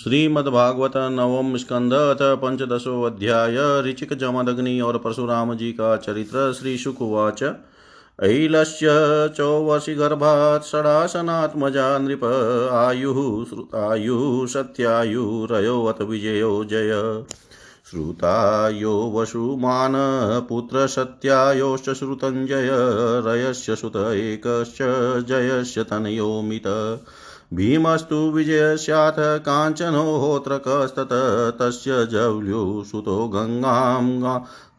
श्रीमद्भागवत नवम स्कंद अथ पंचदशो अध्याय ऋचिक जमदग्नि और परशुराम जी का चरित्र श्री शुकुवाच। ऐलस्य चौवर्षिगर्भात् षडासनात्मजा नृप आयुः श्रुतायुः सत्यायुरयोऽत विजयो जय। श्रुतायो वसुमान पुत्रसत्यायोश्च श्रुतञ्जय, रयस्य सुत एकश्च, जयस्य तनयोमित। भीमस्तु विजयस्याथ काञ्चनोहोत्रकस्तत तस्य जौल्युसुतो गङ्गां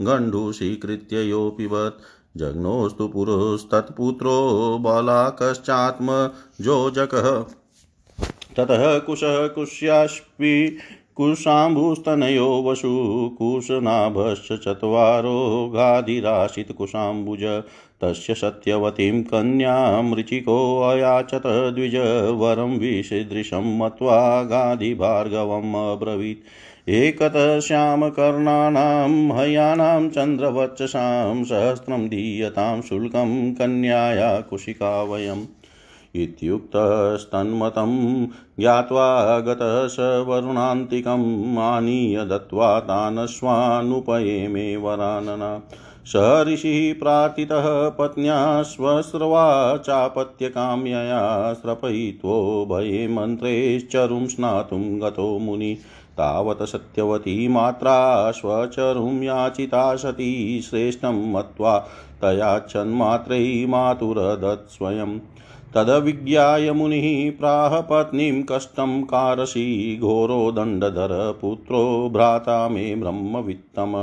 गण्डूषीकृत्य यो पिबत् जग्नोस्तु पुरुस्तत्पुत्रो बालाकश्चात्मजोजकः ततः कुशः कुश्यास्पि कुशाम्बुस्तनयो वसु कुशनाभश्च चत्वारो गाधिराशितकुशाम्बुज तस्य सत्यवतीं कन्यां ऋचिकोऽयाचत द्विज वरं विषदृशं मत्वा गाधिभार्गवम् अब्रवीत्। एकतः श्यामकर्णानां, हयानां चन्द्रवचसां सहस्रं दीयतां, शुल्कं कन्याया कुशिका वयम् इत्युक्तस्तन्मतं ज्ञात्वा गतः स वरुणान्तिकम् आनीय दत्त्वा तानश्वानुपयेमे वरानना। स ऋषिः प्रार्थितः पत्न्या स्वस्रवा चापत्यकाम्यया स्रपयित्वो भये मन्त्रेश्चरुं स्नातुं गतो मुनि। तावत् सत्यवती मात्रा स्वचरुं याचिता सती श्रेष्ठं मत्वा तया चन्मात्रै मातुरदत् स्वयं तदविज्ञाय मुनिः प्राह पत्नीं कष्टं कारसी घोरो दण्डधर पुत्रो भ्राता मे ब्रह्मवित्तम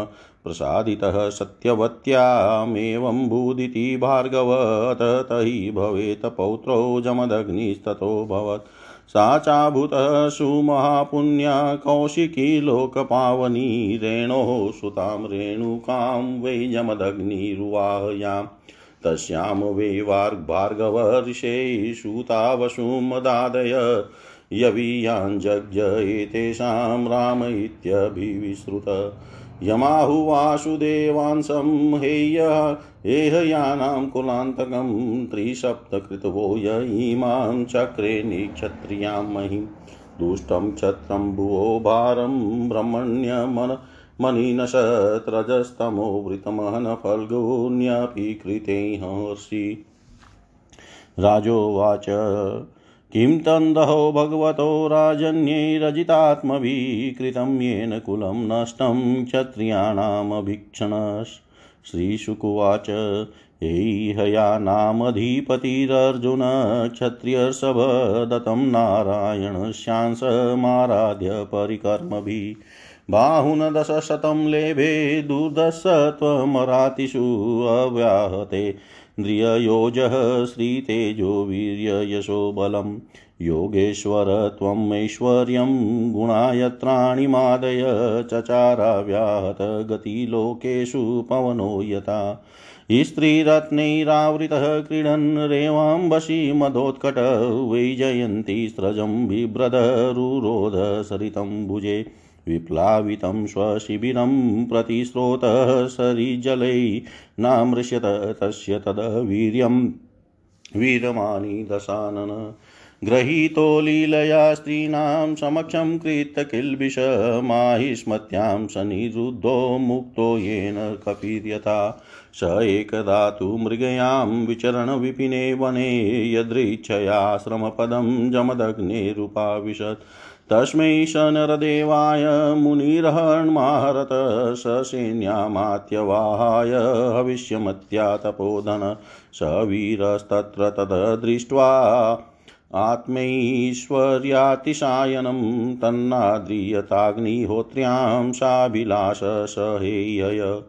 प्रसादितः सत्यवत्यामेवं भूदिति भार्गवत तहि भवेत् पौत्रो जमदग्निस्ततोऽभवत् सा चाभूतः सुमहापुण्या कौशिकी लोकपावनी रेणोः सुतां रेणुकां वै जमदग्निरुवाहयाम्। तस्यां वै भार्गव ऋषे सूतावसुमदादय यवीयाञ्जज्ञ एतेषां राम इत्यभिविश्रुत यमाहुवासुदेवांसं हेय हेहयानां कुलान्तकं त्रिसप्तकृतवो य इमां चक्रे निक्षत्रियाँ महिं। दुष्टं क्षत्रं भुवो भारं ब्रह्मण्यमन मणिनशत्रजस्तमो वृतमहन फल्गुन्यपि कृते हर्षि राजोवाच, किं तन्दहो भगवतो राजन्यैरजितात्मभिः कृतं येन कुलं नष्टं क्षत्रियाणामभीक्षण श्रीशुकुवाच एहयानामधिपतिरर्जुन क्षत्रियसभ दत्तं नारायणस्यांसमाराध्य परिकर्मभिः। बाहुन दशशतं लेभे दुर्दशत्वमरातिषु अव्याहते। द्रिययोजः श्रीतेजो वीर्ययशो बलं योगेश्वर त्वमैश्वर्यं गुणायत्राणि मादय चचाराव्याहत गतिलोकेषु पवनो यथा। स्त्रीरत्नैरावृतः क्रीडन् रेवाम्बशी मदोत्कट वैजयन्ती स्रजं बिभ्रदरुरोध सरितं भुजे। विप्लावितं स्वशिबिरं प्रतिस्रोतः सरिजलै नामृश्यत तस्य तदवीर्यं वीरमाणि दशानन। गृहीतो लीलया स्त्रीणां समक्षं कृतकिल्बिषमाहिष्मत्यां सनिरुद्धो मुक्तो येन कपिर्यथा। स एकदा तु मृगयां विचरणविपिने वने यदृच्छयाश्रमपदं जमदग्नेरुपाविशत् तस्मै स नरदेवाय मुनिर्हण्माहरत ससेन्यामात्यवाहाय हविष्यमत्या तपोधन स वीरस्तत्र तद्दृष्ट्वा आत्मैश्वर्यातिशायनं तन्नाद्रियताग्निहोत्र्यां साभिलाष सहेयय।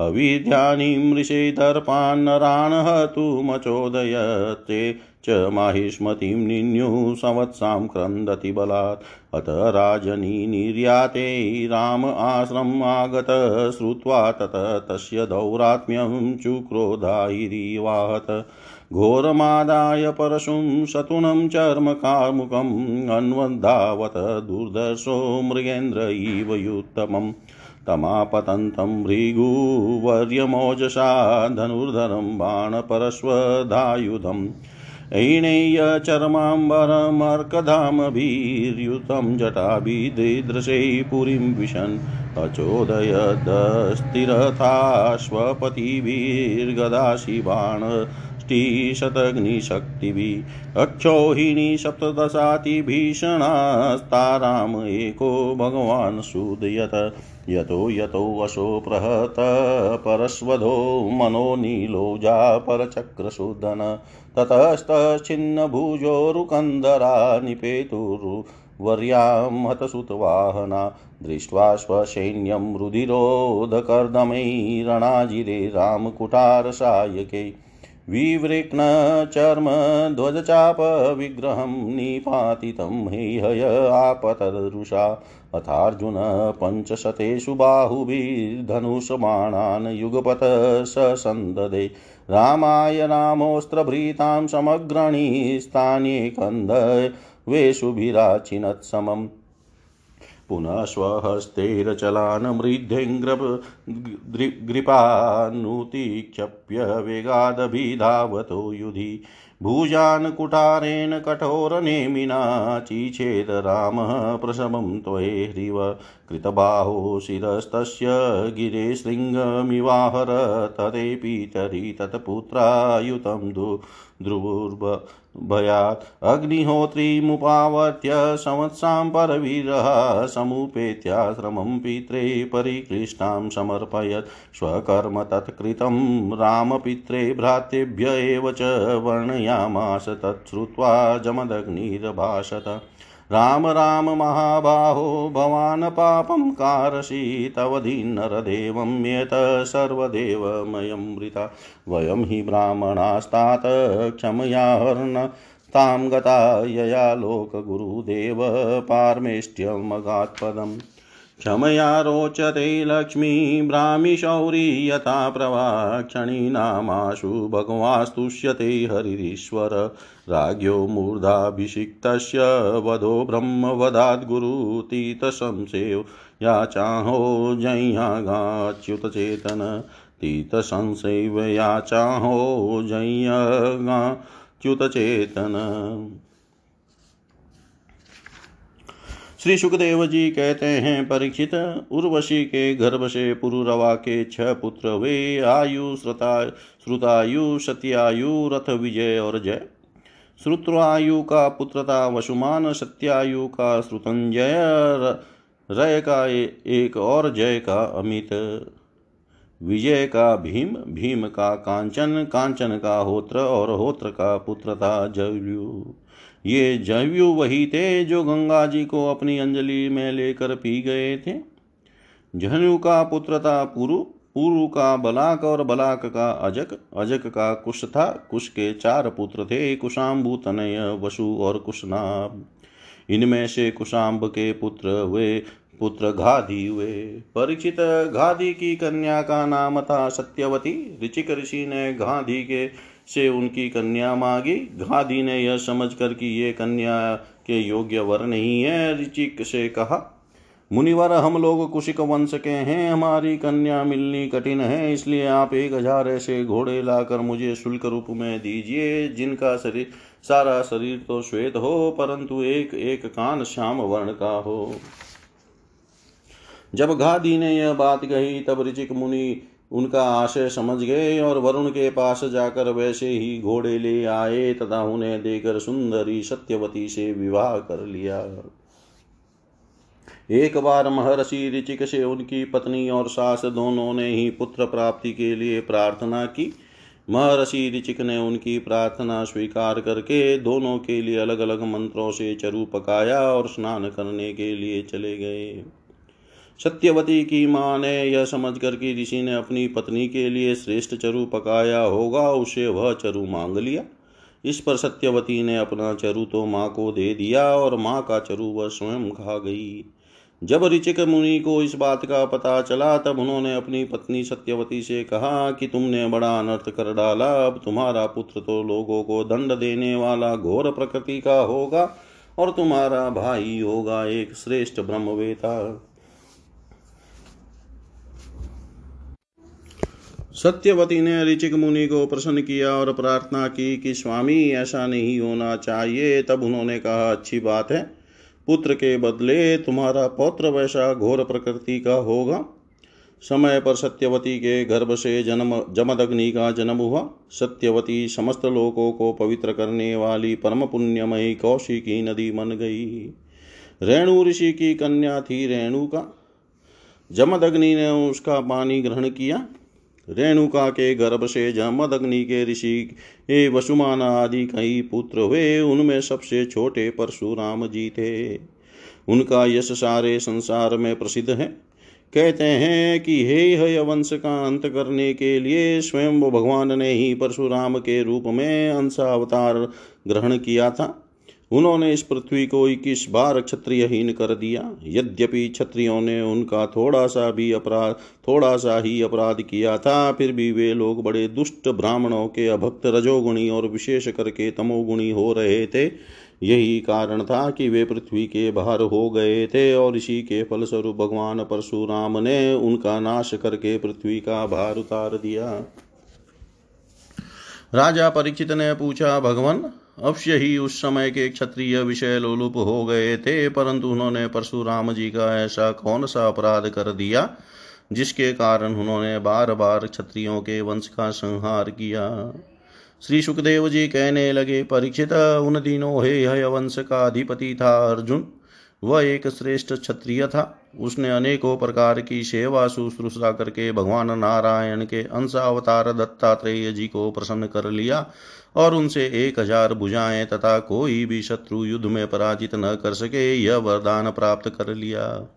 अविद्यानीं ऋषे दर्पान्नराणहतुमचोदयते च माहिष्मतीं निन्युः संवत्सां क्रन्दति बलात्। अत राजनी निर्याते राम आश्रम् आगत, श्रुत्वा ततः तस्य दौरात्म्यं चुक्रोधायिरिवाहत। घोरमादाय परशुं शतुनं चर्मकामुकम् अन्वद्धावत दुर्दर्शो मृगेन्द्र इव युत्तमम्। तमापतन्तं भृगुवर्यमोजसा, धनुर्धरं बाणपरश्वधायुधम्। ऐणेयचर्माम्बरमर्कधामभिर्युतं जटाभिदृदृशे पुरीं विशन् अचोदयदस्तिरथाश्वपतिभिर्गदाशिबाण षष्टिशतग्निशक्तिभिः अक्षौहिणी सप्तदशातिभीषणास्ताराम एको भगवान् सूदयत। यतो यतो वशो प्रहत परस्वधो मनो नीलोजा परचक्रशूदन ततस्तच्छिन्नभुजोरुकन्दरा निपेतुर्वर्यां हतसुतवाहना दृष्ट्वा स्वसैन्यं रुधिरोधकर्दमैरणाजिरे रामकुटारसायके विवृक्णचर्मध्वजचापविग्रहं निपातितं हेहय आपतदृशा अथार्जुन पञ्चशतेषु बाहुभिर्धनुषबाणान् युगपथ ससन्ददे रामाय रामोऽस्त्रभृतां समग्रणीस्तान्येकन्धवेषुभिराचिनत्समम् पुनः स्वहस्तैरचलान् मृद्धिङ्ग्रिपानुतिक्षप्य वेगादभिधावतो युधि। भुजान् कुटारेण कठोरनेमिना चिचेद रामः प्रशमं त्वयैरिव कृतबाहो शिरस्तस्य गिरे शृङ्गमिवाहर तदेपि तर्हि तत्पुत्रायुतं दु ध्रुवुर्भयात् अग्निहोत्रीमुपावर्त्य संवत्सां परवीरः समुपेत्याश्रमं पित्रे परिकृष्टां समर्पयत्। स्वकर्म तत्कृतं रामपित्रे भ्रातृभ्य एव च वर्णयामास तच्छ्रुत्वा जमदग्निरभाषत। राम राम महाबाहो, भवान् पापं कारसि तव दीनरदेवं यत सर्वदेवमयमृता वयं हि ब्राह्मणास्तात्, क्षमयाहर्ण। तां गता यया लोकगुरुदेव, पारमेष्ट्यमगात्पदम्। क्षमया रोचते लक्ष्मी ब्राह्मिशौरी यथा प्रवाक्षणीनामाशु भगवास्तुष्यते हरिरीश्वर। राज्ञो मूर्धाभिषिक्तस्य वधो ब्रह्मवदाद्गुरुतीतशंसेव याचाहो जय्यागाच्युतचेतन तीतसंसैव याचाहो जय्यगाच्युतचेतन श्री सुखदेव जी कहते हैं, परीक्षित उर्वशी के गर्भ से पुरुरवा के छह पुत्र वे आयु, श्रुता, श्रुतायु, सत्यायु, रथ विजय और जय। श्रुत्रायु का पुत्र था वसुमान, सत्यायु का श्रुतंजय, रय का एक और जय का अमित। विजय का भीम भीम का कांचन कांचन का होत्र और होत्र का पुत्र था जयु ये जयु वही थे जो गंगा जी को अपनी अंजलि में लेकर पी गए थे। जहनु का पुत्र था पुरु पुरु का बलाक और बलाक का अजक अजक का कुश था। कुश के चार पुत्र थे, कुशाम्बु, तनय, वसु और कुशनाभ। इनमें से कुशाम्ब के पुत्र हुए, पुत्र घाधी हुए। परिचित घाधी की कन्या का नाम था सत्यवती। ऋचिक ऋषि ने घाधी के से उनकी कन्या मांगी। घाधी ने यह समझ कर कि ये कन्या के योग्य वर नहीं है ऋचिक से कहा, मुनिवर, हम लोग कुशिक वंश के हैं, हमारी कन्या मिलनी कठिन है, इसलिए आप एक हज़ार ऐसे घोड़े लाकर मुझे शुल्क रूप में दीजिए, जिनका शरीर, सारा शरीर तो श्वेत हो, परंतु एक एक कान श्याम वर्ण का हो। जब घादी ने यह बात कही, तब ऋचिक मुनि उनका आशय समझ गए और वरुण के पास जाकर वैसे ही घोड़े ले आए तथा उन्हें देकर सुंदरी सत्यवती से विवाह कर लिया। एक बार महर्षि ऋचिक से उनकी पत्नी और सास दोनों ने ही पुत्र प्राप्ति के लिए प्रार्थना की। महर्षि ऋचिक ने उनकी प्रार्थना स्वीकार करके दोनों के लिए अलग अलग मंत्रों से चरु पकाया और स्नान करने के लिए चले गए। सत्यवती की माँ ने यह समझ कर कि ऋषि ने अपनी पत्नी के लिए श्रेष्ठ चरु पकाया होगा, उसे वह चरु मांग लिया। इस पर सत्यवती ने अपना चरु तो माँ को दे दिया और माँ का चरु वह स्वयं खा गई। जब ऋचिक मुनि को इस बात का पता चला, तब उन्होंने अपनी पत्नी सत्यवती से कहा कि तुमने बड़ा अनर्थ कर डाला। अब तुम्हारा पुत्र तो लोगों को दंड देने वाला घोर प्रकृति का होगा और तुम्हारा भाई होगा एक श्रेष्ठ ब्रह्मवेता। सत्यवती ने ऋचिक मुनि को प्रसन्न किया और प्रार्थना की कि, स्वामी, ऐसा नहीं होना चाहिए। तब उन्होंने कहा, अच्छी बात है। पुत्र के बदले तुम्हारा पौत्र वैसा घोर प्रकृति का होगा। समय पर सत्यवती के गर्भ से जन्म, जमदग्नि का जन्म हुआ। सत्यवती समस्त लोकों को पवित्र करने वाली परम पुण्यमयी कौशिकी नदी बन गई। रेणु ऋषि की कन्या थी रेणु का जमदग्नि ने उसका पानी ग्रहण किया। रेणुका के गर्भ से जमदग्नि के ऋषि ए वसुमान आदि कई पुत्र हुए, उनमें सबसे छोटे परशुराम जी थे। उनका यश सारे संसार में प्रसिद्ध है। कहते हैं कि हे हय वंश का अंत करने के लिए स्वयं भगवान ने ही परशुराम के रूप में अंशावतार ग्रहण किया था। उन्होंने इस पृथ्वी को इक्कीस बार क्षत्रियहीन कर दिया। यद्यपि क्षत्रियों ने उनका थोड़ा सा भी अपराध, थोड़ा सा ही अपराध किया था, फिर भी वे लोग बड़े दुष्ट ब्राह्मणों के अभक्त रजोगुणी और विशेष करके तमोगुणी हो रहे थे। यही कारण था कि वे पृथ्वी के बाहर हो गए थे और इसी के फलस्वरूप भगवान परशुराम ने उनका नाश करके पृथ्वी का भार उतार दिया। राजा परीक्षित ने पूछा, भगवान अवश्य ही उस समय के क्षत्रिय विषय लोलुप हो गए थे, परंतु उन्होंने परशुराम जी का ऐसा कौन सा अपराध कर दिया, जिसके कारण उन्होंने बार बार क्षत्रियों के वंश का संहार किया? श्री सुखदेव जी कहने लगे, परीक्षित, उन दिनों हे हय वंश का अधिपति था अर्जुन। वह एक श्रेष्ठ क्षत्रिय था। उसने अनेकों प्रकार की सेवा शुश्रूषा करके भगवान नारायण के अंशावतार दत्तात्रेय जी को प्रसन्न कर लिया। और उनसे एक हज़ार भुजाएँ तथा कोई भी शत्रु युद्ध में पराजित न कर सके, यह वरदान प्राप्त कर लिया।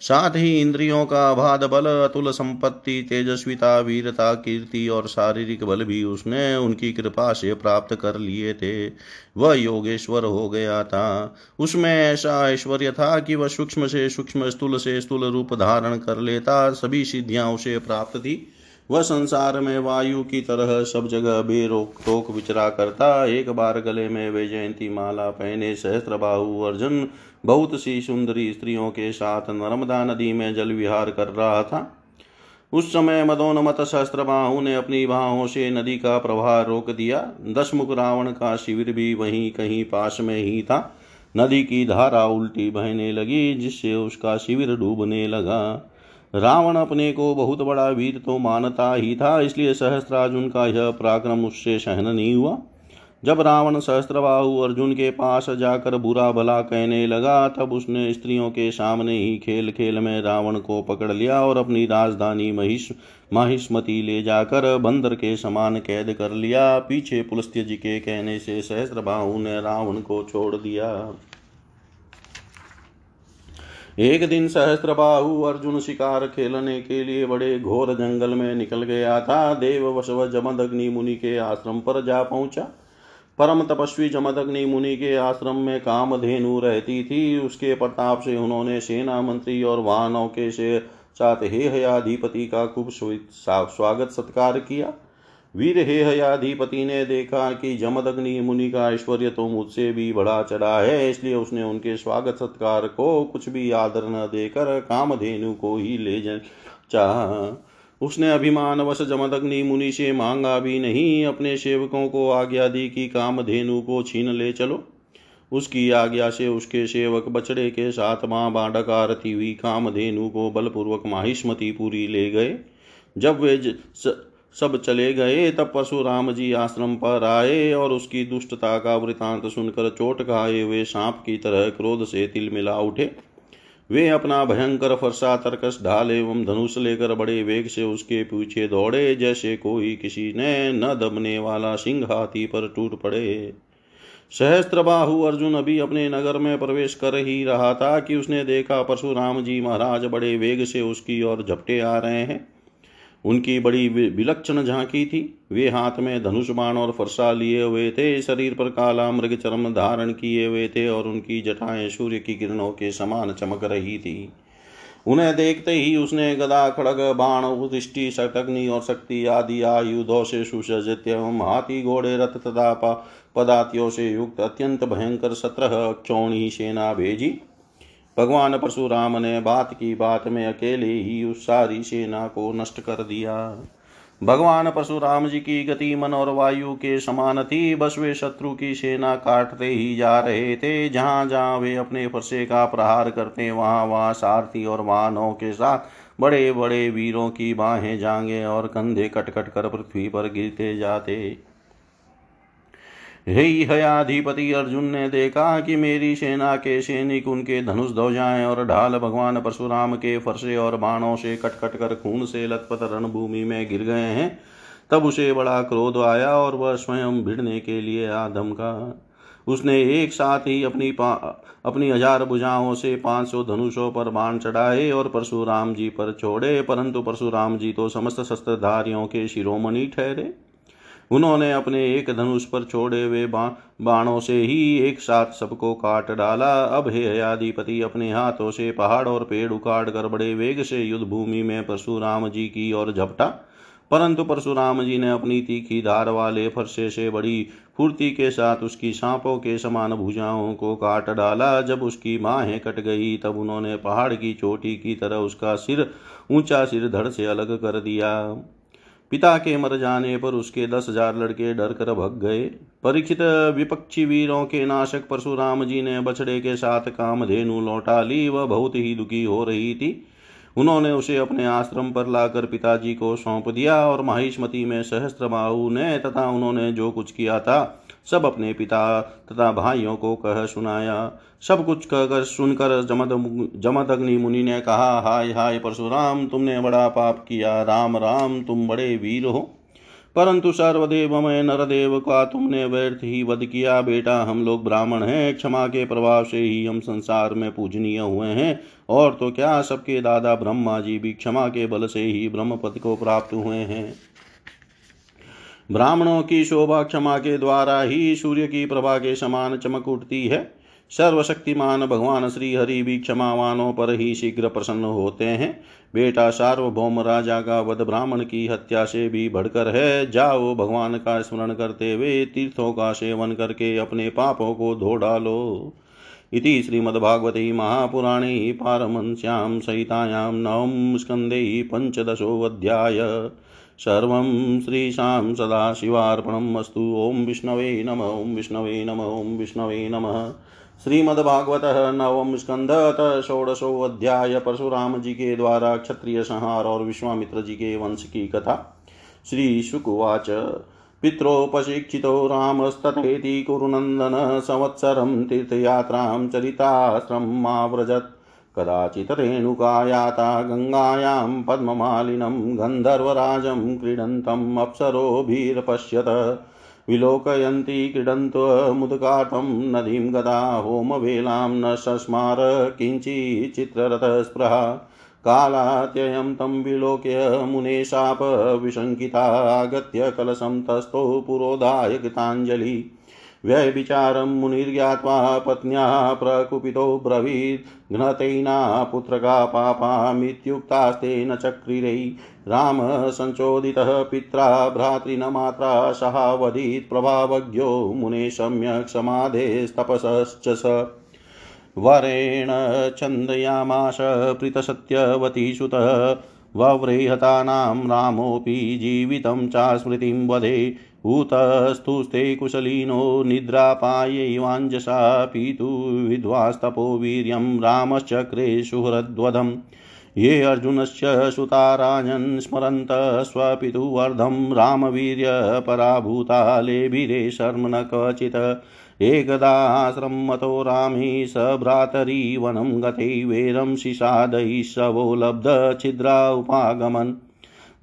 साथ ही इंद्रियों का अबाध बल, अतुल संपत्ति, तेजस्विता, वीरता, कीर्ति और शारीरिक बल भी उसने उनकी कृपा से प्राप्त कर लिए थे। वह योगेश्वर हो गया था। उसमें ऐसा ऐश्वर्य था कि वह सूक्ष्म से सूक्ष्म स्थूल से स्थूल रूप धारण कर लेता, सभी सिद्धियाँ उसे प्राप्त थी। वह संसार में वायु की तरह सब जगह बेरोक टोक विचरा करता। एक बार गले में वे जयंती माला पहने सहस्त्र बाहु अर्जुन, बहुत सी सुंदरी स्त्रियों के साथ नर्मदा नदी में जल विहार कर रहा था। उस समय मदोन्मत सहस्त्रबाहु ने अपनी बाहों से नदी का प्रवाह रोक दिया। दशमुख रावण का शिविर भी वहीं कहीं पास में ही था। नदी की धारा उल्टी बहने लगी, जिससे उसका शिविर डूबने लगा। रावण अपने को बहुत बड़ा वीर तो मानता ही था, इसलिए सहस्त्रार्जुन का यह पराक्रम उससे सहन नहीं हुआ। जब रावण सहस्त्रबाहु अर्जुन के पास जाकर बुरा भला कहने लगा, तब उसने स्त्रियों के सामने ही खेल खेल में रावण को पकड़ लिया और अपनी राजधानी महिष, माहिष्मती ले जाकर बंदर के समान कैद कर लिया। पीछे पुलस्त्य जी के कहने से सहस्त्रबाहु ने रावण को छोड़ दिया। एक दिन सहस्त्रबाहु अर्जुन शिकार खेलने के लिए बड़े घोर जंगल में निकल गया था। देव वशव जमदग्नि मुनि के आश्रम पर जा पहुँचा। परम तपस्वी जमदग्नि मुनि के आश्रम में कामधेनु रहती थी। उसके प्रताप से उन्होंने सेना मंत्री और वाहनों के से साथ हे हयाधिपति का खूब स्वागत सत्कार किया। वीर हे हयाधिपति ने देखा कि जमदग्नि मुनि का ऐश्वर्य तो मुझसे भी बढ़ा चढ़ा है इसलिए उसने उनके स्वागत सत्कार को कुछ भी आदर न देकर कामधेनु को ही ले चाह। उसने अभिमान वश जमदग्नि मुनि से मांगा भी नहीं अपने सेवकों को आज्ञा दी कि कामधेनु को छीन ले चलो। उसकी आज्ञा से उसके सेवक बछड़े के साथ माँ बाडक आरती हुई कामधेनु को बलपूर्वक माहिष्मती पूरी ले गए। जब वे ज, सब चले गए, तब परशुराम जी आश्रम पर आए और उसकी दुष्टता का वृतांत सुनकर चोट खाए हुए सांप की तरह क्रोध से तिल मिला उठे। वे अपना भयंकर फरसा तरकस ढाल एवं धनुष लेकर बड़े वेग से उसके पीछे दौड़े, जैसे कोई किसी ने न दबने वाला सिंह हाथी पर टूट पड़े। सहस्त्रबाहु अर्जुन अभी अपने नगर में प्रवेश कर ही रहा था कि उसने देखा परशुराम जी महाराज बड़े वेग से उसकी ओर झपटे आ रहे हैं। उनकी बड़ी विलक्षण झांकी थी। वे हाथ में धनुष बाण और फरसा लिए हुए थे, शरीर पर काला मृग चरम धारण किए हुए थे और उनकी जटाएँ सूर्य की किरणों के समान चमक रही थी। उन्हें देखते ही उसने गदा, खड़ग, बाण दृष्टि शतग्नि और शक्ति आदि आयुधों से सुसज्जित एवं हाथी, घोड़े, रथ तथा पदातियों से युक्त अत्यंत भयंकर सत्रह चौणी सेना भेजी। भगवान परशुराम ने बात की, बात में अकेले ही उस सारी सेना को नष्ट कर दिया। भगवान परशुराम जी की गति, मन और वायु के समान थी। बस वे शत्रु की सेना काटते ही जा रहे थे। जहाँ जहाँ वे अपने फरसे का प्रहार करते, वहाँ वहाँ सारथी और वाहनों के साथ बड़े बड़े वीरों की बाहें जांगे और कंधे कटकट कर पृथ्वी पर गिरते जाते। हयाधिपति अर्जुन ने देखा कि मेरी सेना के सैनिक उनके धनुष ध्वजाएँ और ढाल भगवान परशुराम के फरसे और बाणों से कट कट कर खून से लथपथ रणभूमि में गिर गए हैं। तब उसे बड़ा क्रोध आया और वह स्वयं भिड़ने के लिए आदम का उसने एक साथ ही अपनी पा, अपनी हज़ार भुजाओं से पाँच सौ धनुषों पर बाण चढ़ाए और परशुराम जी पर छोड़े, परंतु परशुराम जी तो समस्त शस्त्रधारियों के शिरोमणि ठहरे। उन्होंने अपने एक धनुष पर छोड़े हुए बाणों से ही एक साथ सबको काट डाला। अब हे हयाधिपति अपने हाथों से पहाड़ और पेड़ उखाड़ कर बड़े वेग से युद्ध भूमि में परशुराम जी की ओर झपटा। परंतु परशुराम जी ने अपनी तीखी धार वाले फरसे से बड़ी फूर्ति के साथ उसकी सांपों के समान भुजाओं को काट डाला। जब उसकी माहें कट गई, तब उन्होंने पहाड़ की चोटी की तरह उसका सिर ऊँचा सिर धड़ से अलग कर दिया। पिता के मर जाने पर उसके दस हज़ार लड़के डर कर भग गए। परीक्षित विपक्षी वीरों के नाशक परशुराम जी ने बछड़े के साथ कामधेनु लौटा ली। वह बहुत ही दुखी हो रही थी। उन्होंने उसे अपने आश्रम पर लाकर पिताजी को सौंप दिया और माहिष्मती में सहस्त्र ने तथा उन्होंने जो कुछ किया था सब अपने पिता तथा भाइयों को कह सुनाया। सब कुछ कहकर सुनकर जमद जमद अग्नि मुनि ने कहा, हाय हाय, परशुराम, तुमने बड़ा पाप किया। राम राम, तुम बड़े वीर हो। परंतु सर्वदेव में नरदेव का तुमने व्यर्थ ही वध किया। बेटा, हम लोग ब्राह्मण हैं। क्षमा के प्रभाव से ही हम संसार में पूजनीय हुए हैं। और तो क्या, सबके दादा ब्रह्मा जी भी क्षमा के बल से ही ब्रह्म पद को प्राप्त हुए हैं। ब्राह्मणों की शोभा क्षमा के द्वारा ही सूर्य की प्रभा के समान चमक उठती है। सर्वशक्तिमान भगवान श्री हरि भी क्षमावानों पर ही शीघ्र प्रसन्न होते हैं। बेटा सार्वभौम राजा का वध ब्राह्मण की हत्या से भी बढ़कर है। जाओ भगवान का स्मरण करते हुए तीर्थों का सेवन करके अपने पापों को धो डालो। इति श्रीमद्भागवते महापुराणे पारमंस्यां सहितायां नवं स्कन्धे पञ्चदशोऽध्याय सर्वं श्रीशां सदाशिवार्पणम् अस्तु। ॐ विष्णवे नम, ॐ विष्णवे नम, ॐ विष्णवे नमः। श्रीमद्भागवत नवम स्कंध षोडशोध्याय परशुराम जी के द्वारा क्षत्रिय संहार और विश्वामित्र जी के वंश की कथा। श्री शुकुवाच पित्रोपशिक्षितो रामस्तथेति कुरुनन्दन संवत्सरं तीर्थयात्रां कदाचित् रेणुकायाता गङ्गायां पद्ममालिनं गन्धर्वराजं क्रीडन्तम् अप्सरोभिर्पश्यत विलोकयन्ति क्रीडन्त्वमुदकातं नदीं गदा होमवेलां न सस्मार किञ्चिच्चित्ररथस्पृहा। कालात्ययं तं विलोक्य मुने शापविशङ्किता आगत्य कलशं तस्थौ पुरोधाय कृताञ्जलि व्यभिचारं मुनिर्ज्ञात्वा पत्न्या प्रकुपितो ब्रवीत्। घ्नतैना पुत्रका पापामित्युक्तास्तेन चक्रिरै। राम संचोदितः पित्रा भ्रातृनमात्रा सहावधीत् प्रभावज्ञो मुने सम्यक् समाधेस्तपसश्च स। वरेण छन्दयामाश प्रीतसत्यवतीसुतः वव्रेहतानां रामोऽपि जीवितं च स्मृतिं वधे उतस्तुस्ते कुशलिनो निद्रापायैवाञ्जसा पीतु विद्वास्तपो वीर्यं रामश्चक्रे सुहृद्वधम् ये अर्जुनस्य सुताराजन् स्मरन्तः स्वपितुवर्धं रामवीर्यपराभूता लेभिरे शर्म न क्वचित् एकदाश्रमतो रामे स भ्रातरी वनं गते वेरं लब्धछिद्रा उपागमन्।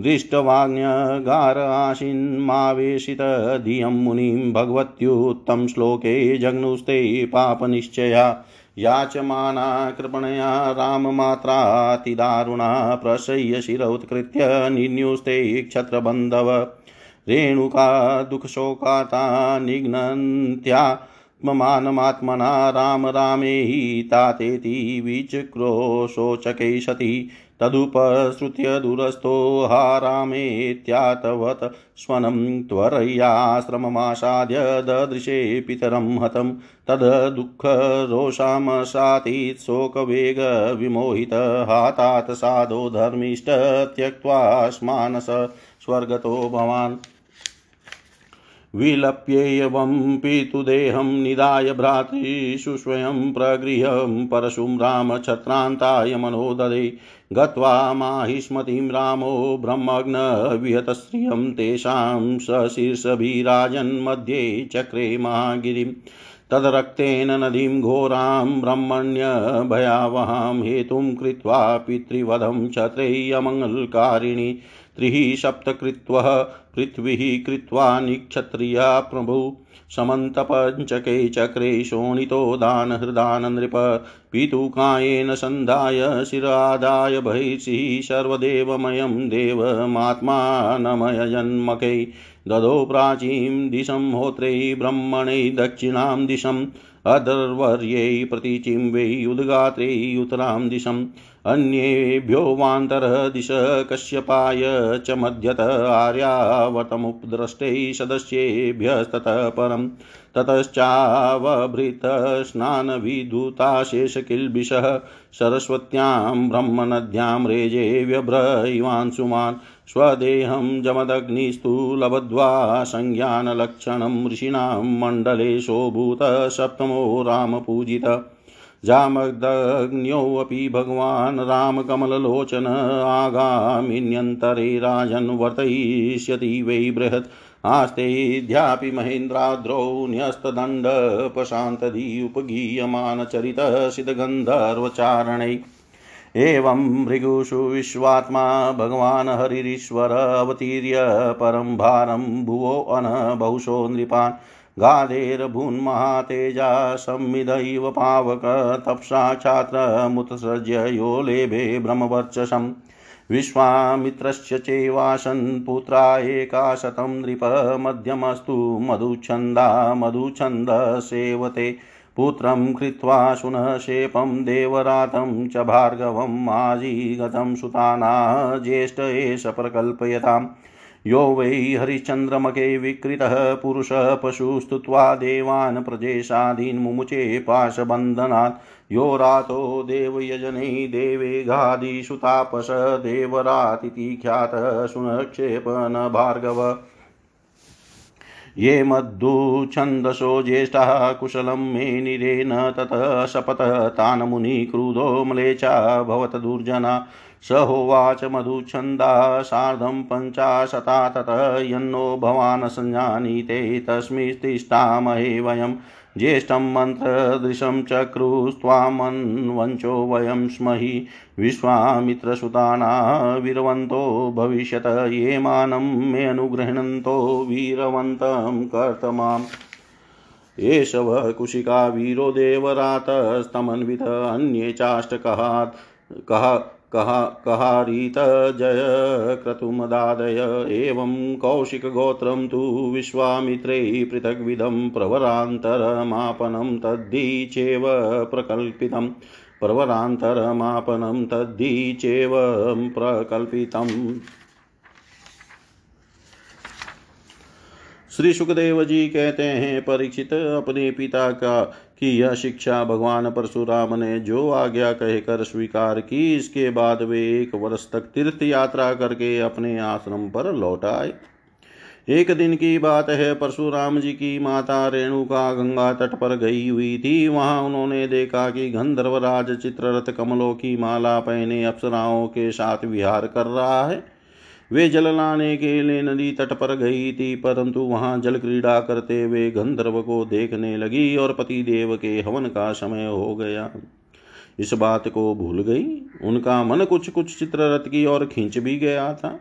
दृष्टवाग्न्यगार आशिन्मावेशितधियं मुनिं भगवत्युत्तम श्लोके जग्नुस्ते पापनिश्चया याचमाना कृपणया राममात्रातिदारुणा प्रशय्य शिरोत्कृत्य निन्युस्ते क्षत्रबन्धव। रेणुका दुःखशोकाता निघ्नन्त्यात्ममानमात्मना राम रामे हि सति तदुपसृत्य दूरस्थो हारामेत्यातवत् स्वनं त्वरय्याश्रममासाद्य ददृशे पितरं हतं। तद्दुःखरोषामशातीत् शोकवेगविमोहित हातात् साधो धर्मिष्ठ त्यक्त्वा स्मानस स्वर्गतो भवान्। विलप्येयवं पितुदेहं निधाय भ्रातृषु स्वयं प्रगृह्य परशुं रामछत्रान्ताय मनो ददे गत्वा माहिष्मतीं रामो ब्रह्मग्नविहतश्रियं तेषां सशीर्षभिराजन्मध्ये चक्रे महागिरिम्। तद्रक्तेन नदीं घोरां ब्रह्मण्यभयावहां हेतुं कृत्वा पितृवधं क्षत्रेयमङ्गलकारिणि त्रिः सप्तकृत्वः पृथ्वीः कृत्वा निक्षत्रिया प्रभु। समन्तपञ्चके चक्रे शोणितो दानहृदान नृप पीतुकायेन सन्धाय शिरादाय बहिषि सर्वदेवमयं देवमात्मानमयजन्मकै। ददो प्राचीं दिशं होत्रै ब्रह्मणै दक्षिणां दिशम् अधर्वर्यै प्रतीचिं वै उद्गात्रै उत्तरां दिशम् अन्येभ्यो वान्तरदिश कश्यपाय च मध्यत आर्यावतमुपद्रष्टै सदस्येभ्यस्ततः परम् ततश्चावभृतस्नानविधुताशेषकिल्बिषः सरस्वत्यां ब्रह्मनद्यां रेजे व्यभ्रैवांशुमान्। स्वदेहं जमदग्निस्तु लब्ध्वा संज्ञानलक्षणं ऋषीणां मण्डले शोभूत सप्तमो रामपूजित। जामदग्न्योऽपि भगवान् रामकमललोचन आगामिन्यन्तरे राजन् वर्तयिष्यति वै बृहत्। आस्तेऽध्यापि महेन्द्राद्रौ न्यस्तदण्डपशान्तधि उपगीयमानचरितसिद्धगन्धर्वचारणै एवं भृगुषु विश्वात्मा भगवान् हरिरीश्वर अवतीर्य परं भारं भुवोऽन बहुशो नृपान् गाधेर्भून्महातेजा संविदैव पावक तप्सा छात्रमुत्सृज्य यो लेभे ब्रह्मवर्चसम् विश्वामित्रस्य चैवासन् पुत्रा एकाशतं नृप मध्यमस्तु मधुच्छन्दा मधुच्छन्दसेवते पुत्रं कृत्वा शुनः शेपं देवरातं च भार्गवम् आजीगतं सुताना ज्येष्ठ एष प्रकल्पयताम् यो वै हरिश्चन्द्रमके विकृतः पुरुषः पशुस्तुत्वा देवान् प्रजेशादीन् मुमुचे पाशबन्धनात्। यो रातो देवयजने देवेघादिषु तापस देवरातिथि ख्यातः सुनक्षेपन भार्गव। ये मद्धुछन्दसो ज्येष्ठः कुशलं मे निरेन ततः शपथः तान् मुनिक्रुधो म्लेचा भवत दुर्जना। स होवाच मधुच्छन्दा सार्धं पञ्चाशता ततः यन्नो भवान् सञ्जानीते तस्मिस्तिष्ठामहे वयं ज्येष्ठं मन्त्रदृशं चक्रुस्त्वामन्वञ्चो वयं स्महि विश्वामित्रसुताना वीरवन्तो भविष्यत ये मानं मे अनुगृह्णन्तो वीरवन्तं कर्तमाम्। एष वः कुशिका वीरो देवरातस्तमन्वित अन्ये चाष्टकः कः कहारीत जय, क्रतुमदादय, एवं कौशिकगोत्रं तु विश्वामित्रैः पृथग्विधं प्रवरान्तरमापनं तद्धि चेव प्रकल्पितम् प्रवरान्तरमापनं तद्धि चेव प्रकल्पितम् श्री सुखदेव जी कहते हैं, परीक्षित अपने पिता का कि यह शिक्षा भगवान परशुराम ने जो आज्ञा कहकर स्वीकार की, इसके बाद वे एक वर्ष तक तीर्थ यात्रा करके अपने आश्रम पर लौट आए। एक दिन की बात है, परशुराम जी की माता रेणुका गंगा तट पर गई हुई थी। वहाँ उन्होंने देखा कि गंधर्वराज चित्ररथ कमलों की माला पहने अप्सराओं के साथ विहार कर रहा है। वे जल लाने के लिए नदी तट पर गई थी, परंतु वहाँ जल क्रीड़ा करते हुए गंधर्व को देखने लगी और पति देव के हवन का समय हो गया। इस बात को भूल गई। उनका मन कुछ कुछ चित्ररथ की ओर खींच भी गया था।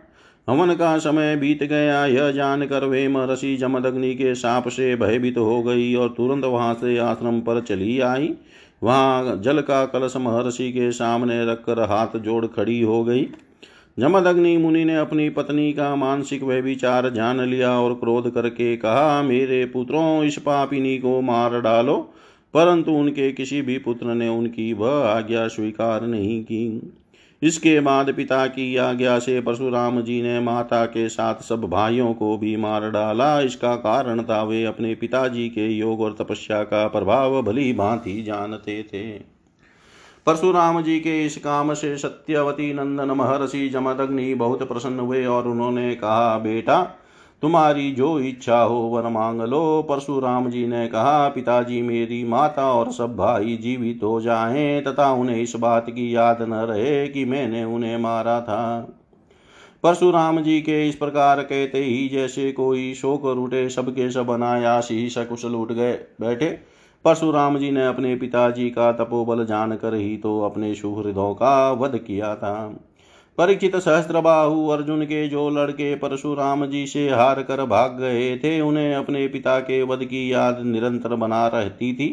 हवन का समय बीत गया। यह जानकर वे महर्षि जमदग्नि के साप से भयभीत हो गई और तुरंत वहाँ से आश्रम पर चली आई। वहाँ जल का कलश महर्षि के सामने रखकर हाथ जोड़ खड़ी हो गई। जमदग्नि मुनि ने अपनी पत्नी का मानसिक व्यभिचार जान लिया और क्रोध करके कहा, मेरे पुत्रों, इस पापिनी को मार डालो, परंतु उनके किसी भी पुत्र ने उनकी वह आज्ञा स्वीकार नहीं की। इसके बाद पिता की आज्ञा से परशुराम जी ने माता के साथ सब भाइयों को भी मार डाला। इसका कारण था, वे अपने पिताजी के योग और तपस्या का प्रभाव भली भांति जानते थे। परशुराम जी के इस काम से सत्यवती नंदन महर्षि जमदग्नि बहुत प्रसन्न हुए और उन्होंने कहा, बेटा, तुम्हारी जो इच्छा हो वर मांग लो। परशुराम जी ने कहा, पिताजी मेरी माता और सब भाई जीवित हो जाएँ, तथा उन्हें इस बात की याद न रहे कि मैंने उन्हें मारा था। परशुराम जी के इस प्रकार कहते ही जैसे कोई शोक रूटे सबके सब अनायास ही सकुशल उठ गए। बैठे परशुराम जी ने अपने पिताजी का तपोबल जानकर ही तो अपने सुहृदों का वध किया था। परीक्षित सहस्त्रबाहु अर्जुन के जो लड़के परशुराम जी से हार कर भाग गए थे, उन्हें अपने पिता के वध की याद निरंतर बना रहती थी।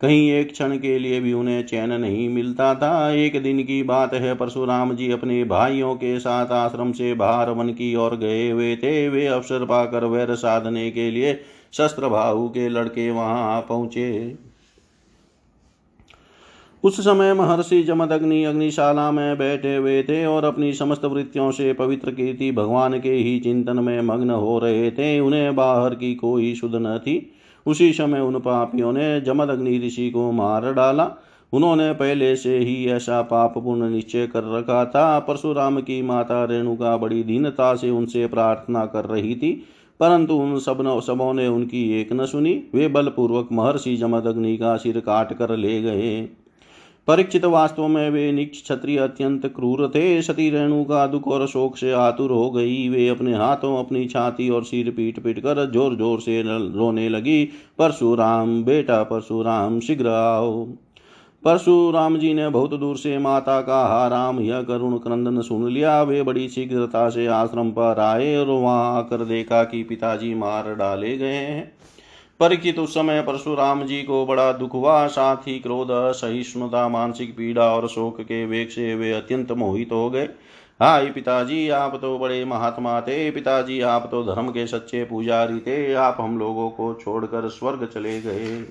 कहीं एक क्षण के लिए भी उन्हें चैन नहीं मिलता था। एक दिन की बात है, परशुराम जी अपने भाइयों के साथ आश्रम से बाहर वन की ओर गए हुए थे। वे अवसर पाकर वैर साधने के लिए शस्त्र भाऊ के लड़के वहाँ आ पहुँचे। उस समय महर्षि जमदग्नि अग्निशाला में बैठे हुए थे और अपनी समस्त वृत्तियों से पवित्र कीर्ति भगवान के ही चिंतन में मग्न हो रहे थे। उन्हें बाहर की कोई शुद्ध न थी। उसी समय उन पापियों ने जमदग्नि ऋषि को मार डाला। उन्होंने पहले से ही ऐसा पाप पुण्य निश्चय कर रखा था। परशुराम की माता रेणुका बड़ी दीनता से उनसे प्रार्थना कर रही थी। परंतु उन सब सबों ने उनकी एक न सुनी। वे बलपूर्वक महर्षि जमदग्नि का सिर काट कर ले गए। परीक्षित वास्तव में वे निक्ष क्षत्रिय अत्यंत क्रूर थे। सती रेणु का दुख और शोक से आतुर हो गई। वे अपने हाथों, अपनी छाती और सिर पीट पीट कर ज़ोर ज़ोर से रोने लगी। परशुराम, बेटा परशुराम, शीघ्र आओ। परशुराम जी ने बहुत दूर से माता का हाराम यह करुण क्रंदन सुन लिया। वे बड़ी शीघ्रता से आश्रम पर आए और वहाँ आकर देखा कि पिताजी मार डाले गए हैं। परीक्षित उस समय परशुराम जी को बड़ा दुख हुआ। साथ ही क्रोध सहिष्णुता मानसिक पीड़ा और शोक के वेग से वे अत्यंत मोहित हो गए। हाय पिताजी, आप तो बड़े महात्मा थे। पिताजी, आप तो धर्म के सच्चे पुजारी थे। आप हम लोगों को छोड़कर स्वर्ग चले गए।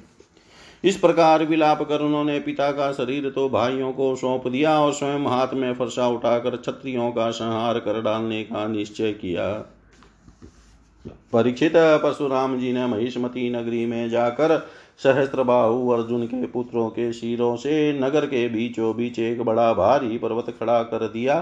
इस प्रकार विलाप कर उन्होंने पिता का शरीर तो भाइयों को सौंप दिया और स्वयं हाथ में फरसा उठाकर क्षत्रियों का संहार कर डालने का निश्चय किया। परीक्षित परशुराम जी ने महिष्मती नगरी में जाकर सहस्त्र बाहु अर्जुन के पुत्रों के शीरों से नगर के बीचों बीच एक बड़ा भारी पर्वत खड़ा कर दिया।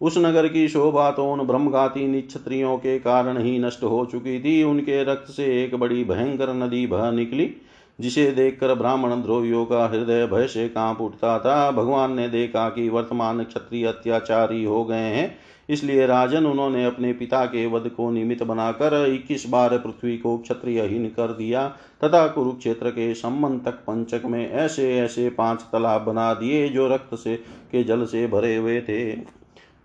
उस नगर की शोभा तो उन ब्रह्मघाती निक्षत्रियों के कारण ही नष्ट हो चुकी थी। उनके रक्त से एक बड़ी भयंकर नदी बह निकली, जिसे देखकर ब्राह्मण द्रोहियों का हृदय भय से काँप उठता था। भगवान ने देखा कि वर्तमान क्षत्रिय अत्याचारी हो गए हैं, इसलिए राजन उन्होंने अपने पिता के वध को निमित्त बनाकर इक्कीस बार पृथ्वी को क्षत्रियहीन कर दिया, तथा कुरुक्षेत्र के संबंधक पंचक में ऐसे ऐसे पाँच तालाब बना दिए, जो रक्त से, के जल से भरे हुए थे।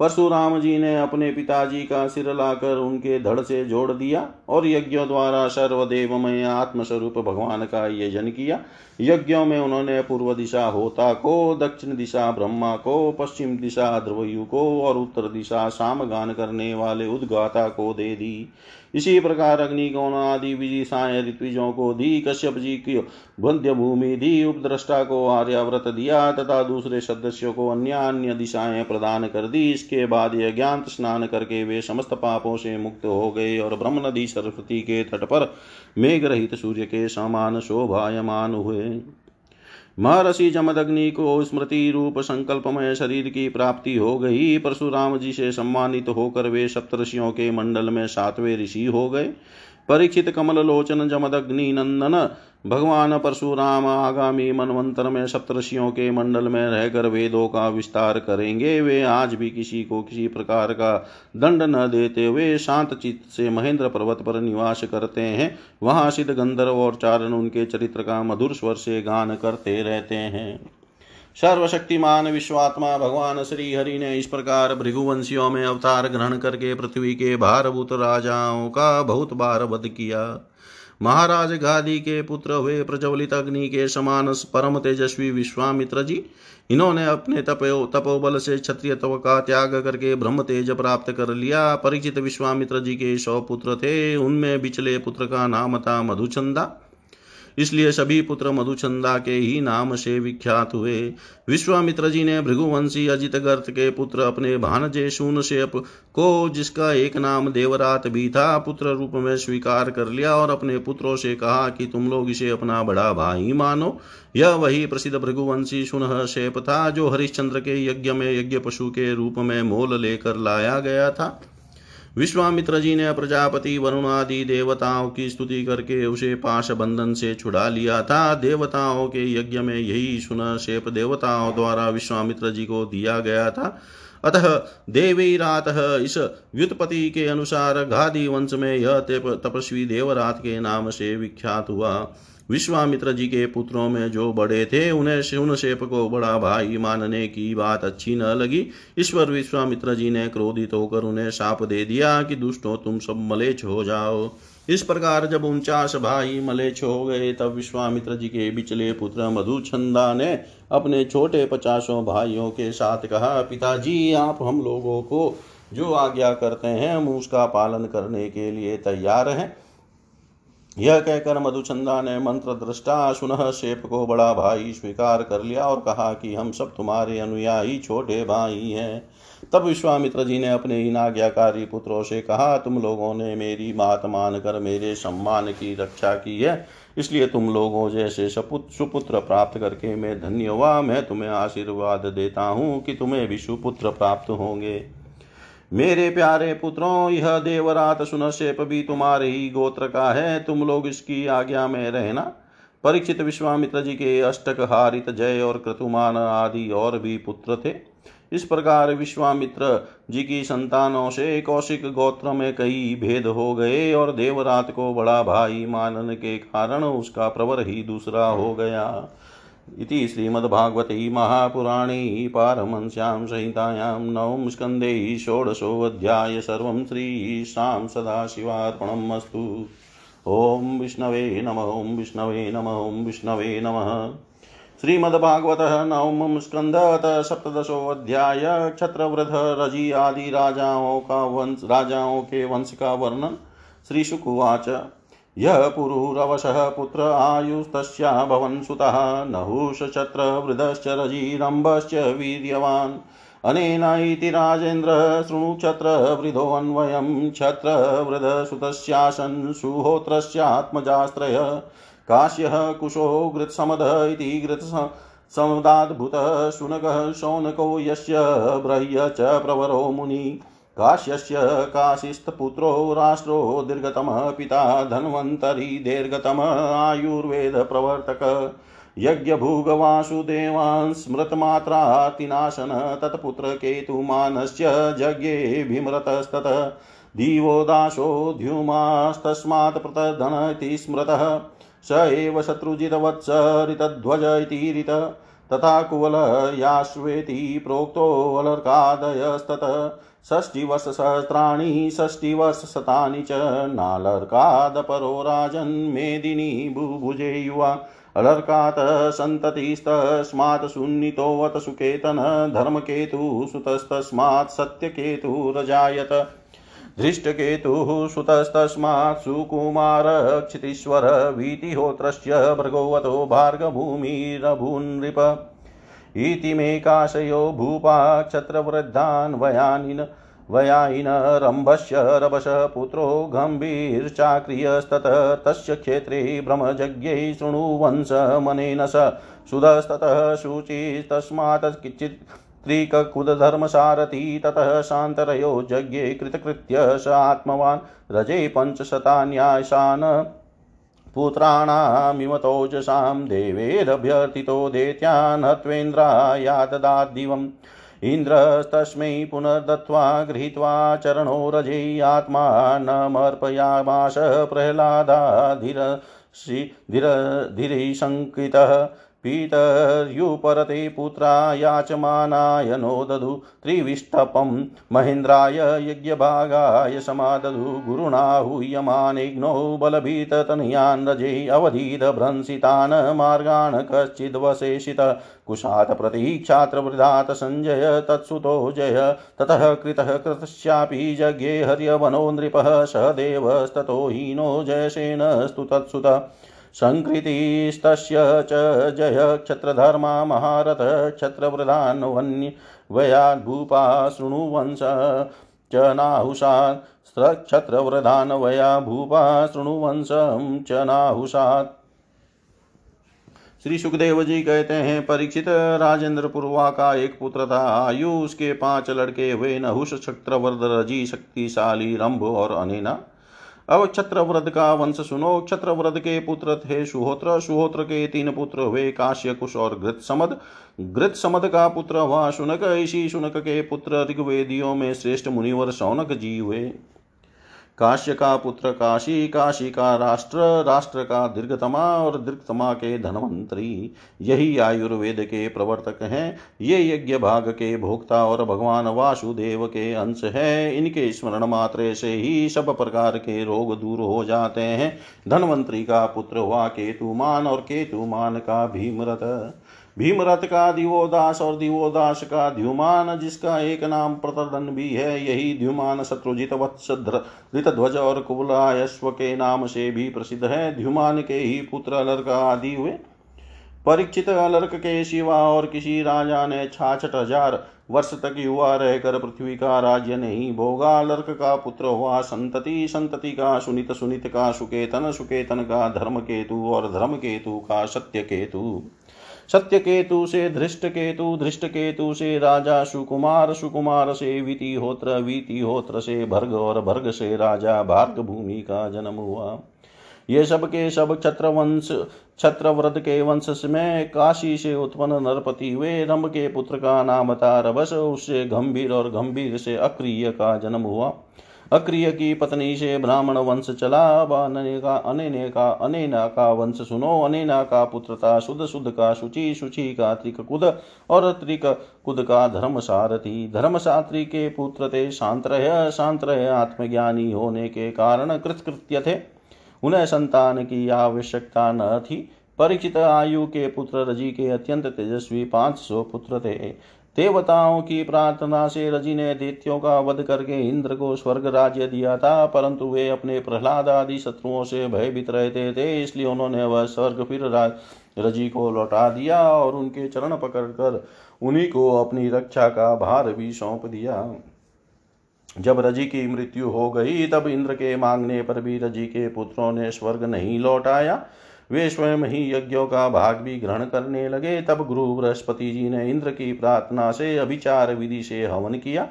परशुराम जी ने अपने पिताजी का सिर लाकर उनके धड़ से जोड़ दिया और यज्ञ द्वारा सर्वदेवमय आत्मस्वरूप भगवान का यजन किया। यज्ञों में उन्होंने पूर्व दिशा होता को, दक्षिण दिशा ब्रह्मा को, पश्चिम दिशा ध्रुवयु को और उत्तर दिशा सामगान करने वाले उद्गाता को दे दी। इसी प्रकार अग्नि गौण आदि विदिशाएँ ऋत्विजों को दी, कश्यप जी की बंध्य भूमि दी, उपद्रष्टा को आर्याव्रत दिया तथा दूसरे सदस्यों को अन्य अन्य दिशाएँ प्रदान कर दी। इसके बाद यह ज्ञान स्नान करके वे समस्त पापों से मुक्त हो गए और ब्रह्म नदी सरस्वती के तट पर मेघ रहित सूर्य के समान शोभायमान हुए। महर्षि जमदग्नि को स्मृति रूप संकल्पमय शरीर की प्राप्ति हो गई। परशुराम जी से सम्मानित होकर वे सप्तषियों के मंडल में सातवें ऋषि हो गए। परीक्षित कमल लोचन जमदग्नि नंदन भगवान परशुराम आगामी मनवंतर में सप्तषियों के मंडल में रहकर वेदों का विस्तार करेंगे। वे आज भी किसी को किसी प्रकार का दंड न देते हुए शांत चित्त से महेंद्र पर्वत पर निवास करते हैं। वहाँ सिद्ध गंधर्व और चारण उनके चरित्र का मधुर स्वर से गान करते रहते हैं। सर्वशक्तिमान विश्वात्मा भगवान श्री हरि ने इस प्रकार भृगुवंशियों में अवतार ग्रहण करके पृथ्वी के भारभूत राजाओं का बहुत बार वध किया। महाराज गादी के पुत्र हुए प्रज्वलित अग्नि के समान परम तेजस्वी विश्वामित्र जी, इन्होंने अपने तपो, तपोबल से क्षत्रिय तव का त्याग करके ब्रह्म तेज प्राप्त कर लिया। परिचित विश्वामित्र जी के सौ पुत्र थे। उनमें बिचले पुत्र का नाम था मधुचंदा। इसलिए सभी पुत्र मधुचंदा के ही नाम से विख्यात हुए। विश्वामित्र जी ने भृगुवंशी अजित गर्त के पुत्र अपने भानजे शून से को, जिसका एक नाम देवरात भी था, पुत्र रूप में स्वीकार कर लिया और अपने पुत्रों से कहा कि तुम लोग इसे अपना बड़ा भाई मानो। यह वही प्रसिद्ध भृगुवंशी सुन शेप था, जो हरिश्चंद्र के यज्ञ में यज्ञ पशु के रूप में मोल लेकर लाया गया था। विश्वामित्र जी ने प्रजापति वरुण आदि देवताओं की स्तुति करके उसे पाश बंधन से छुड़ा लिया था। देवताओं के यज्ञ में यही सुन शेप देवताओं द्वारा विश्वामित्र जी को दिया गया था। अतः देवी रात इस व्युत्पत्ति के अनुसार घादी वंश में यह तपस्वी देवरात के नाम से विख्यात हुआ। विश्वामित्र जी के पुत्रों में जो बड़े थे, उन्हें शिवनशेप को बड़ा भाई मानने की बात अच्छी न लगी। ईश्वर विश्वामित्र जी ने क्रोधित होकर उन्हें साप दे दिया कि, दुष्टों, तुम सब मलेच हो जाओ। इस प्रकार जब उनचास भाई मलेच हो गए, तब विश्वामित्र जी के बिचले पुत्र मधुचंदा ने अपने छोटे पचासों भाइयों के साथ कहा, पिताजी, आप हम लोगों को जो आज्ञा करते हैं, हम उसका पालन करने के लिए तैयार हैं। यह कहकर मधुचंदा ने मंत्र दृष्टा सुनह शेप को बड़ा भाई स्वीकार कर लिया और कहा कि हम सब तुम्हारे अनुयायी छोटे भाई हैं। तब विश्वामित्र जी ने अपने इन आज्ञाकारी पुत्रों से कहा, तुम लोगों ने मेरी बात मानकर मेरे सम्मान की रक्षा की है। इसलिए तुम लोगों जैसे सपुत सुपुत्र प्राप्त करके मैं धन्य हुआ। मैं तुम्हें आशीर्वाद देता हूँ कि तुम्हें भी सुपुत्र प्राप्त होंगे। मेरे प्यारे पुत्रों, यह देवरात सुनशेप भी तुम्हारे ही गोत्र का है। तुम लोग इसकी आज्ञा में रहना। परीक्षित विश्वामित्र जी के अष्टक हारित जय और क्रतुमान आदि और भी पुत्र थे। इस प्रकार विश्वामित्र जी की संतानों से कौशिक गोत्र में कई भेद हो गए और देवरात को बड़ा भाई मानने के कारण उसका प्रवर ही दूसरा हो गया। इति श्रीमद्भागवते महापुराणे पारमंस्यां संहितायां नवं स्कन्धे षोडशोऽध्याय सर्वं श्रीशां सदाशिवार्पणम् अस्तु। ॐ विष्णवे नम, ॐ विष्णवे नम, ॐ विष्णवे नमः। श्रीमद्भागवतः नवम स्कंदत सप्तशोध्याय क्षत्रवृध रज़ी आदि राजाओं का वंश राजाओं के वंश का वर्णन। श्री शुकुवाच यः पुरुरवशः पुत्र आयुस्तस्या भवन् सुतः नहुषचत्रवृदश्च रजीरम्भश्च वीर्यवान्। अनेन इति राजेन्द्र शृणुक्षत्रवृधोऽन्वयं क्षत्रवृधसुतस्यासन् सुहोत्रस्यात्मजास्त्रय काश्यः कुशो घृत्समद इति समदाद्भुतः शुनकः शौनको यस्य ब्रह्य च प्रवरो मुनि। काश्यस्य काशिस्थपुत्रो राष्ट्रो दीर्घतमः, पिता धन्वन्तरी दीर्घतमः आयुर्वेदप्रवर्तक यज्ञभूगवासुदेवान् स्मृतमात्रातिनाशन तत्पुत्रकेतुमानस्य यज्ञे भीमरतस्ततः, दिवो दाशो द्युमास्तस्मात् प्रतधन इति स्मृतः, स एव शत्रुजितवत्सरितध्वज इति रित, तथा कुवलयाश्वेति प्रोक्तोऽलर्कादयस्ततः षष्टिवर्षसहस्राणि, षष्टिवर्षशतानि च नालर्कादपरो राजन्मेदिनी बुभुजे युवा। अलर्कात् सन्ततिस्तस्मात् सुन्नितोऽवत सुकेतन, धर्मकेतुः सुतस्तस्मात् सत्यकेतुरजायत धृष्टकेतुः सुतस्तस्मात् सुकुमारक्षितीश्वर वीतिहोत्रस्य भृगोवतो भार्गभूमिरभून्नृप। इति मे काशयो भूपा क्षत्रवृद्धान् वयानिन वयायिन रम्भस्य रभसः पुत्रो गम्भीर्चाक्रियस्ततः, तस्य क्षेत्रे भ्रमजज्ञै शृणुवंशमनेन स सुधस्ततः शुचिस्तस्मात् किञ्चित् त्रिककुदधर्मसारथी ततः शान्तरयो यज्ञे कृतकृत्य स आत्मवान् रजे पञ्चशतान्यासान् पुत्राणामिमतोजसां देवेरभ्यर्थितो देत्यान् हत्वेन्द्रायाददाद्दिवम् इन्द्रस्तस्मै पुनर्दत्त्वा गृहीत्वा चरणो रजे धीरे प्रह्लादाधिरधिरधिरशङ्कितः पीतर्युपरते पुत्रा याचमानाय नो दधु त्रिविष्टपं महेन्द्राय यज्ञभागाय समादधु गुरुणा हूयमानेघ्नो बलभीततनयान् रजे अवधीतभ्रंसितान् मार्गान् कश्चिद्वशेषित कुशात् प्रतीक्षात्रवृधात् सञ्जय तत्सुतो जय ततः कृतः कृतस्यापि यज्ञे हर्यवनो नृपः स देवस्ततो हीनो जयसेनस्तु तत्सुत सङ्कृतिस्तस्य च जय क्षत्रधर्मा महारथ क्षत्रवृधान् वन्यवयाद् भूपा शृणुवंश च नाहुषात् क्षत्रवृधान् वया भूपा शृणुवंशं च नाहुषात्। श्री सुखदेव जी कहते हैं, परीक्षित राजेंद्र पुरवा का एक पुत्र था। आयु उसके पाँच लड़के हुए, नहुष क्षत्रवर्द रज़ी शक्तिशाली, रंभ और अनेना। अब क्षत्रव्रत का वंश सुनो, क्षत्रव्रत के पुत्र थे सुहोत्र सुहोत्र के तीन पुत्र हुए काश्य कुश और घृत समद घृत समद का पुत्र हुआ सुनक इसी सुनक के पुत्र ऋग्वेदियों में श्रेष्ठ मुनिवर सौनक जी हुए। काश्य का पुत्र काशी काशी का राष्ट्र राष्ट्र का दीर्घतमा और दीर्घतमा के धनवंतरी। यही आयुर्वेद के प्रवर्तक हैं। ये यज्ञ भाग के भोक्ता और भगवान वासुदेव के अंश है। इनके स्मरण मात्र से ही सब प्रकार के रोग दूर हो जाते हैं। धनवंतरी का पुत्र हुआ केतुमान और केतुमान का भीमरथ। भीमरथ का दिवोदास और दिवोदास का द्युमान जिसका एक नाम प्रतदन भी है, यही द्युमान शत्रुजित वत्स ध्वज और कुबलायश्व के नाम से भी प्रसिद्ध है। द्युमान के ही पुत्र अलर्क आदि हुए। परीक्षित अलर्क के शिवा और किसी राजा ने छाछठ हज़ार वर्ष तक युवा रहकर पृथ्वी का राज्य नहीं भोगा। लर्क का पुत्र हुआ संतति। संतति का सुनित सुनित का सुकेतन सुकेतन का धर्म केतु और धर्म केतु का सत्य केतु सत्य केतु से धृष्ट केतु धृष्ट केतु से राजा सुकुमार सुकुमार से वितिहोत्र वितिहोत्र से भर्ग और भर्ग से राजा भार्ग भूमि का जन्म हुआ। ये सब के सब छत्रवंश छत्रव्रत के वंश में काशी से उत्पन्न नरपति हुए। रंभ के पुत्र का नाम था रभस उससे गंभीर और गंभीर से अक्रिय का जन्म हुआ। अक्रिय की पत्नी से ब्राह्मण वंश चला अब अने का, अनेने का, अनेना का वंश सुनो, अनेना का पुत्र था शुद्ध शुद्ध का शुचि शुचि का त्रिक कुद और त्रिक कुद का धर्म सारथी धर्म सात्री के पुत्र थे शांत्रय शांत्रय आत्मज्ञानी होने के कारण कृतकृत्य थे। उन्हें संतान की आवश्यकता न थी। परिचित आयु के पुत्र रज़ी के अत्यंत तेजस्वी पाँच सौ पुत्र थे। देवताओं की प्रार्थना से रज़ी ने दैत्यों का वध करके इंद्र को स्वर्ग राज्य दिया था, परंतु वे अपने प्रहलाद आदि शत्रुओं से भयभीत रहते थे, इसलिए उन्होंने वह स्वर्ग फिर रज़ी को लौटा दिया और उनके चरण पकड़कर उन्हीं को अपनी रक्षा का भार भी सौंप दिया। जब रज़ी की मृत्यु हो गई, तब इंद्र के मांगने पर भी रज़ी के पुत्रों ने स्वर्ग नहीं लौटाया। वे स्वयं ही यज्ञों का भाग भी ग्रहण करने लगे। तब गुरु बृहस्पति जी ने इंद्र की प्रार्थना से अभिचार विधि से हवन किया।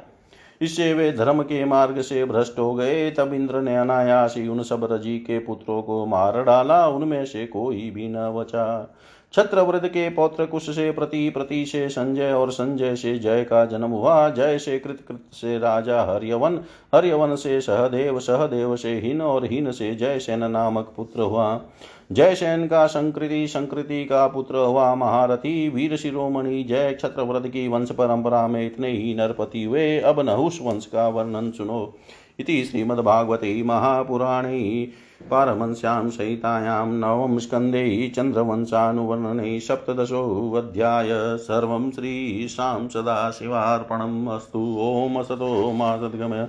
इससे वे धर्म के मार्ग से भ्रष्ट हो गए। तब इंद्र ने अनायास उन सब रज़ी के पुत्रों को मार डाला। उनमें से कोई भी न बचा। छत्रव्रत के पौत्र कुश से प्रति प्रति से संजय और संजय से जय का जन्म हुआ। जय से कृत कृत से राजा हर्यवन हर्यवन से सहदेव सहदेव से हिन और हिन से जय सेन नामक पुत्र हुआ। जयसेन का संकृति संकृति का पुत्र हुआ महारथी, वीर शिरोमणि, जय छत्रव्रत की वंश परंपरा में इतने ही नरपति हुए। अब नहुष वंश का वर्णन सुनो। इति श्रीमद्भागवते महापुराणे पारमंस्यां सहितायां नवम स्कन्धे चन्द्रवंशानुवर्णने सप्तदशोऽध्याय। सर्वं श्रीशां सदाशिवार्पणम् अस्तु। ॐ मा सद्गमय